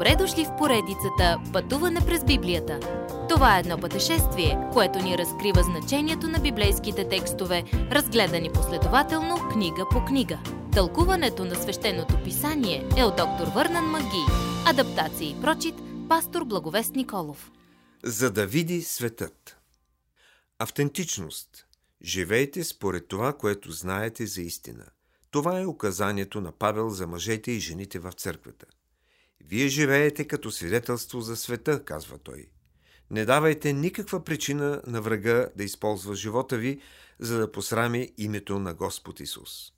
Добре дошли в поредицата Пътуване през Библията. Това е едно пътешествие, което ни разкрива значението на библейските текстове, разгледани последователно книга по книга. Тълкуването на свещеното писание е от доктор Върнан Маги. Адаптация и прочит, пастор Благовест Николов. За да види светът. Автентичност. Живейте според това, което знаете за истина. Това е указанието на Павел за мъжете и жените в църквата – вие живеете като свидетелство за света, казва той. Не давайте никаква причина на врага да използва живота ви, за да посрами името на Господ Исус.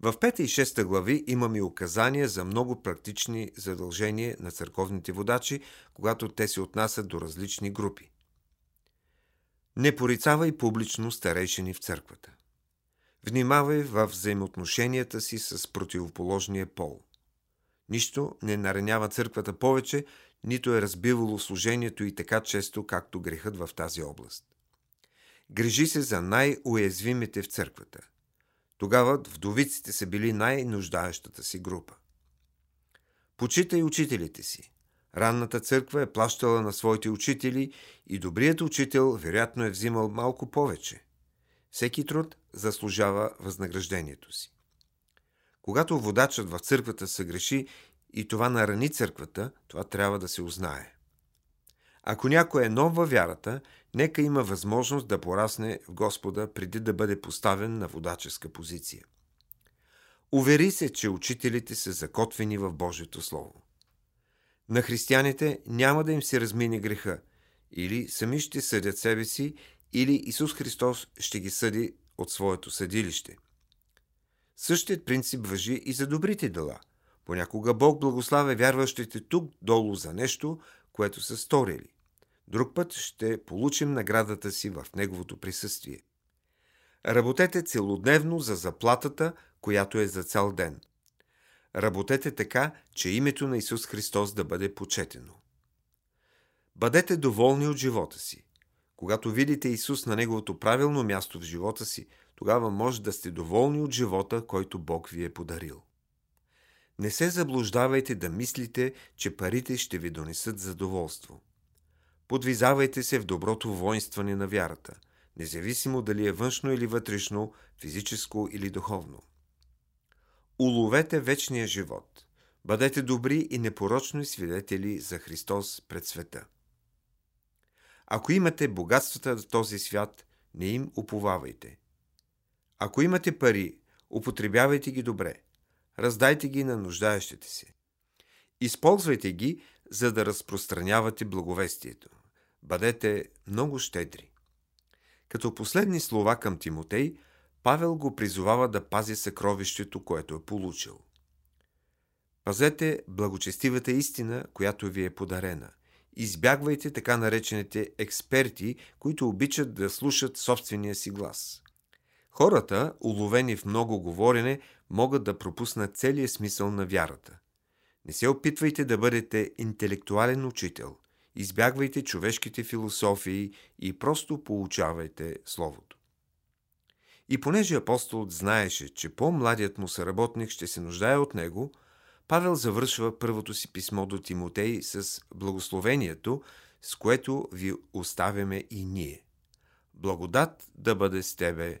В 5 и 6 глави имаме указания за много практични задължения на църковните водачи, когато те се отнасят до различни групи. Не порицавай публично старейшини в църквата. Внимавай в взаимоотношенията си с противоположния пол – Нищо не наранява църквата повече, нито е разбивало служението и така често, както грехът в тази област. Грижи се за най-уязвимите в църквата. Тогава вдовиците са били най-нуждаещата си група. Почитай учителите си. Ранната църква е плащала на своите учители и добрият учител вероятно е взимал малко повече. Всеки труд заслужава възнаграждението си. Когато водачът в църквата се греши и това нарани църквата, това трябва да се узнае. Ако някой е нов във вярата, нека има възможност да порасне в Господа преди да бъде поставен на водаческа позиция. Увери се, че учителите са закотвени в Божието Слово. На християните няма да им се размине греха, или сами ще съдят себе си, или Исус Христос ще ги съди от своето съдилище – Същият принцип въжи и за добрите дела. Понякога Бог благославя вярващите тук долу за нещо, което са сторили. Друг път ще получим наградата си в Неговото присъствие. Работете целодневно за заплатата, която е за цял ден. Работете така, че името на Исус Христос да бъде почетено. Бъдете доволни от живота си. Когато видите Исус на Неговото правилно място в живота си, тогава може да сте доволни от живота, който Бог ви е подарил. Не се заблуждавайте да мислите, че парите ще ви донесат задоволство. Подвизавайте се в доброто воинстване на вярата, независимо дали е външно или вътрешно, физическо или духовно. Уловете вечния живот. Бъдете добри и непорочни свидетели за Христос пред света. Ако имате богатствата в този свят, не им уповавайте. Ако имате пари, употребявайте ги добре. Раздайте ги на нуждаещите се. Използвайте ги, за да разпространявате благовестието. Бъдете много щедри. Като последни слова към Тимотей, Павел го призовава да пази съкровището, което е получил. Пазете благочестивата истина, която ви е подарена. Избягвайте така наречените експерти, които обичат да слушат собствения си глас. Хората, уловени в много говорене, могат да пропуснат целия смисъл на вярата. Не се опитвайте да бъдете интелектуален учител. Избягвайте човешките философии и просто получавайте Словото. И понеже апостолът знаеше, че по-младият му съработник ще се нуждае от него, Павел завършва първото си писмо до Тимотей с благословението, с което ви оставяме и ние. Благодат да бъде с тебе